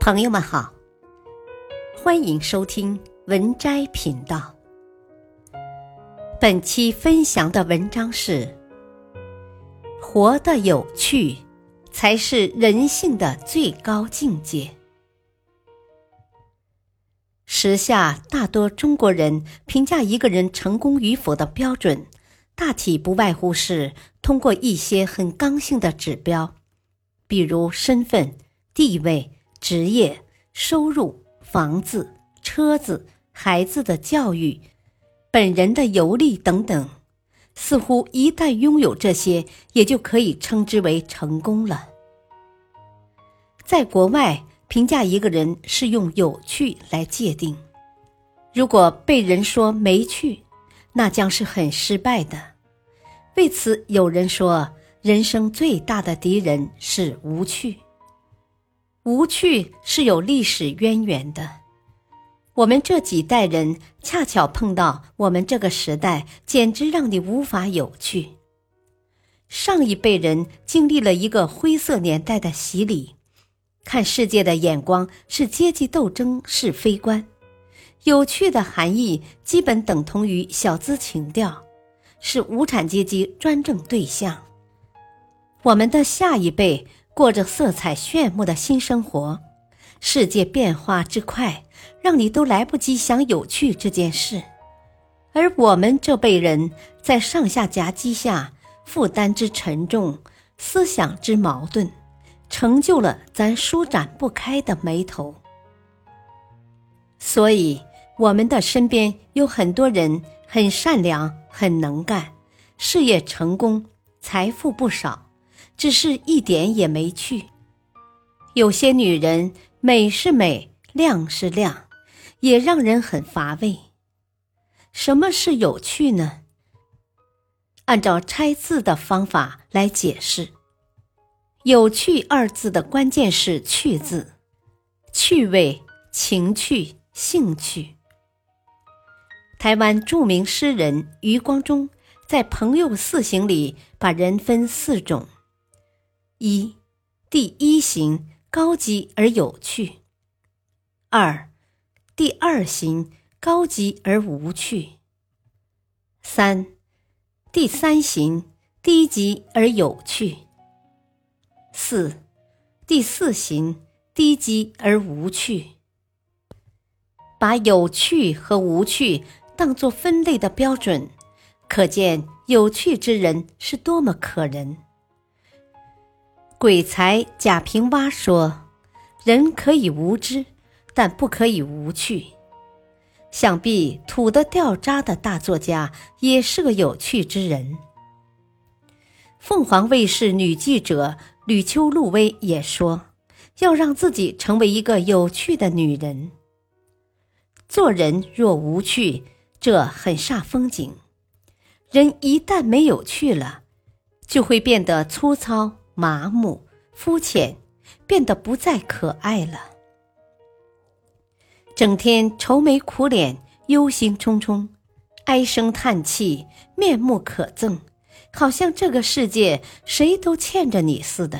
朋友们好，欢迎收听文摘频道。本期分享的文章是：活得有趣，才是人性的最高境界。时下大多中国人评价一个人成功与否的标准，大体不外乎是通过一些很刚性的指标，比如身份、地位。职业、收入、房子、车子、孩子的教育、本人的游历等等，似乎一旦拥有这些，也就可以称之为成功了。在国外，评价一个人是用有趣来界定，如果被人说没趣，那将是很失败的。为此，有人说，人生最大的敌人是无趣。无趣是有历史渊源的，我们这几代人恰巧碰到我们这个时代，简直让你无法有趣。上一辈人经历了一个灰色年代的洗礼，看世界的眼光是阶级斗争、是非观，有趣的含义基本等同于小资情调，是无产阶级专政对象。我们的下一辈。过着色彩炫目的新生活，世界变化之快，让你都来不及想有趣这件事。而我们这辈人在上下夹击下，负担之沉重，思想之矛盾，成就了咱舒展不开的眉头。所以，我们的身边有很多人很善良、很能干，事业成功，财富不少。只是一点也没趣。有些女人美是美，亮是亮，也让人很乏味。什么是有趣呢？按照拆字的方法来解释，“有趣”二字的关键是“趣”字，趣味、情趣、兴趣。台湾著名诗人余光中在《朋友四行》里把人分四种。一，第一型高级而有趣；二，第二型高级而无趣；三，第三型低级而有趣；四，第四型低级而无趣。把有趣和无趣当作分类的标准，可见有趣之人是多么可人。鬼才贾平凹说：“人可以无知，但不可以无趣。”想必土得掉渣的大作家也是个有趣之人。凤凰卫视女记者吕秋露薇也说：“要让自己成为一个有趣的女人。做人若无趣，这很煞风景。人一旦没有趣了，就会变得粗糙。”麻木、肤浅，变得不再可爱了。整天愁眉苦脸、忧心忡忡、唉声叹气、面目可憎，好像这个世界谁都欠着你似的。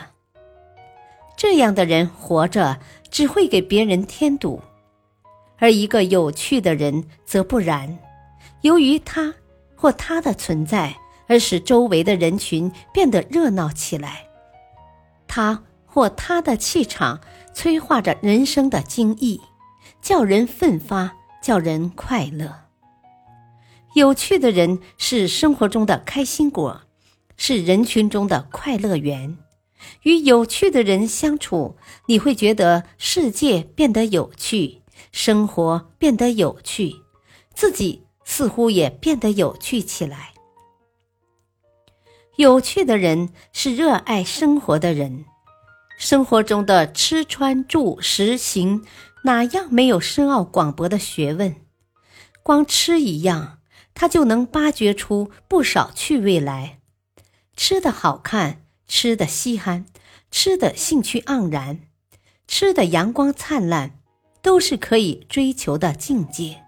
这样的人活着只会给别人添堵，而一个有趣的人则不然。由于他或他的存在，而使周围的人群变得热闹起来。他或他的气场催化着人生的惊异，叫人奋发，叫人快乐。有趣的人是生活中的开心果，是人群中的快乐源。与有趣的人相处，你会觉得世界变得有趣，生活变得有趣，自己似乎也变得有趣起来。有趣的人是热爱生活的人，生活中的吃穿住食行，哪样没有深奥广博的学问？光吃一样，他就能挖掘出不少趣味来。吃的好看，吃的稀罕，吃的兴趣盎然，吃的阳光灿烂，都是可以追求的境界。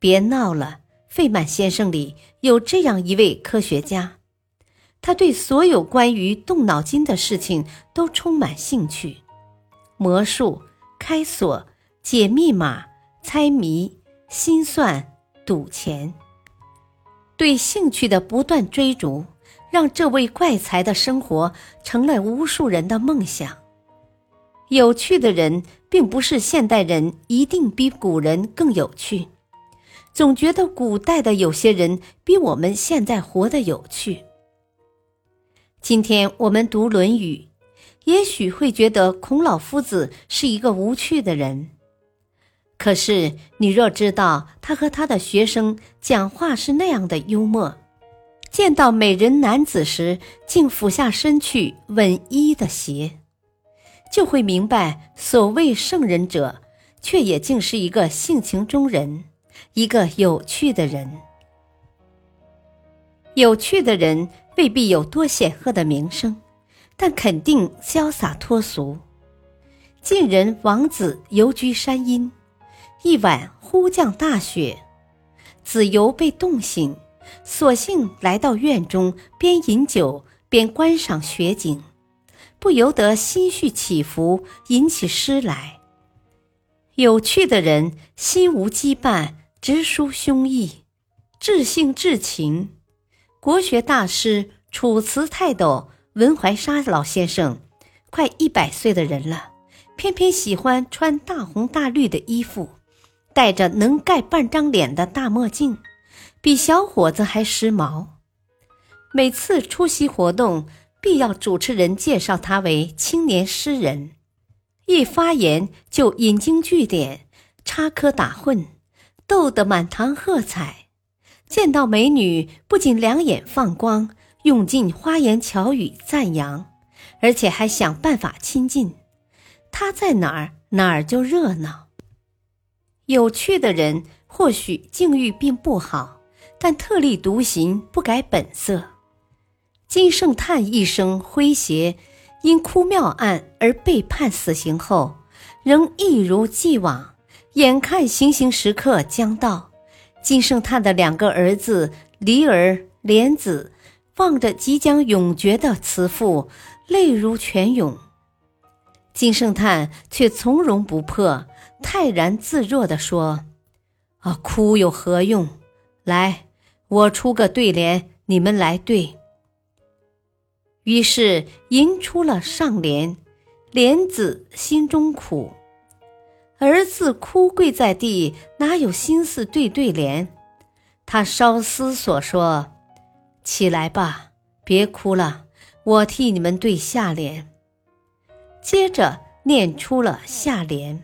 别闹了，费曼先生里有这样一位科学家。他对所有关于动脑筋的事情都充满兴趣，魔术、开锁、解密码、猜谜、心算、赌钱。对兴趣的不断追逐，让这位怪才的生活成了无数人的梦想。有趣的人，并不是现代人一定比古人更有趣。总觉得古代的有些人比我们现在活得有趣。今天我们读《论语》，也许会觉得孔老夫子是一个无趣的人。可是你若知道他和他的学生讲话是那样的幽默，见到美人男子时竟俯下身去吻衣的鞋，就会明白所谓圣人者，却也竟是一个性情中人。一个有趣的人，有趣的人未必有多显赫的名声，但肯定潇洒脱俗。晋人王子游居山阴，一晚忽降大雪，子游被冻醒，索性来到院中，边饮酒边观赏雪景，不由得心绪起伏，吟起诗来。有趣的人心无羁绊。直抒胸臆，至性至情。国学大师、楚辞泰斗文怀沙老先生，快一百岁的人了，偏偏喜欢穿大红大绿的衣服，戴着能盖半张脸的大墨镜，比小伙子还时髦。每次出席活动，必要主持人介绍他为青年诗人，一发言就引经据典，插科打诨。逗得满堂喝彩，见到美女不仅两眼放光，用尽花言巧语赞扬，而且还想办法亲近。他在哪儿，哪儿就热闹。有趣的人或许境遇并不好，但特立独行，不改本色。金圣叹一生诙谐，因哭庙案而被判死刑后，仍一如既往。眼看行刑时刻将到，金圣叹的两个儿子离儿、莲子望着即将永绝的慈父，泪如泉涌。金圣叹却从容不迫，泰然自若地说：“啊，哭有何用？来，我出个对联，你们来对。”于是吟出了上联：“莲子心中苦。”儿子哭跪在地，哪有心思对对联？他稍思索说：“起来吧，别哭了，我替你们对下联。”接着念出了下联：“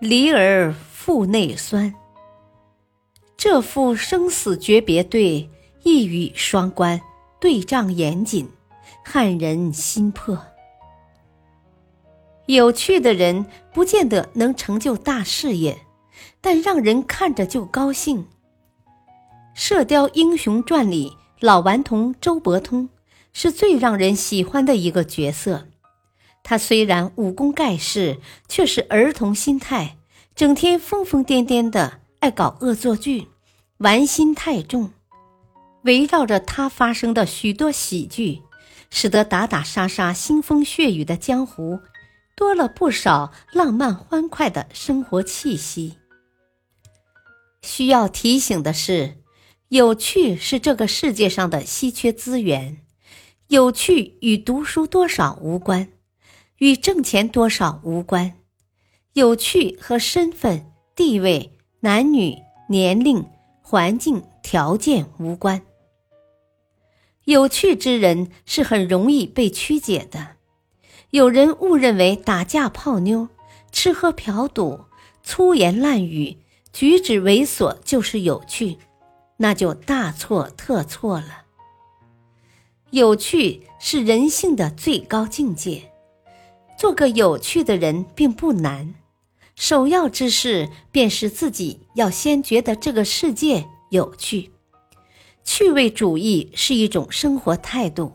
离儿腹内酸。”这副生死诀别对，一语双关，对仗严谨，撼人心魄。有趣的人不见得能成就大事业，但让人看着就高兴。《射雕英雄传》里，老顽童周伯通是最让人喜欢的一个角色。他虽然武功盖世，却是儿童心态，整天疯疯癫癫的，爱搞恶作剧，玩心太重。围绕着他发生的许多喜剧，使得打打杀杀、腥风血雨的江湖。多了不少浪漫欢快的生活气息。需要提醒的是，有趣是这个世界上的稀缺资源，有趣与读书多少无关，与挣钱多少无关，有趣和身份、地位、男女、年龄、环境条件无关。有趣之人是很容易被曲解的。有人误认为打架泡妞、吃喝嫖赌、粗言烂语、举止猥琐就是有趣，那就大错特错了。有趣是人性的最高境界，做个有趣的人并不难，首要之事便是自己要先觉得这个世界有趣。趣味主义是一种生活态度，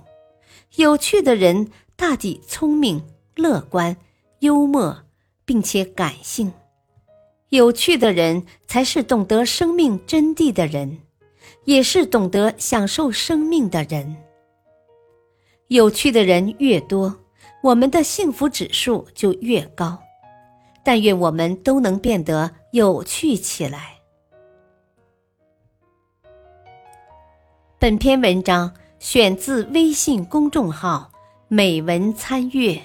有趣的人。大抵聪明乐观幽默并且感性。有趣的人才是懂得生命真谛的人也是懂得享受生命的人。有趣的人越多我们的幸福指数就越高但愿我们都能变得有趣起来。本篇文章选自微信公众号美文参阅。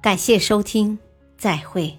感谢收听再会。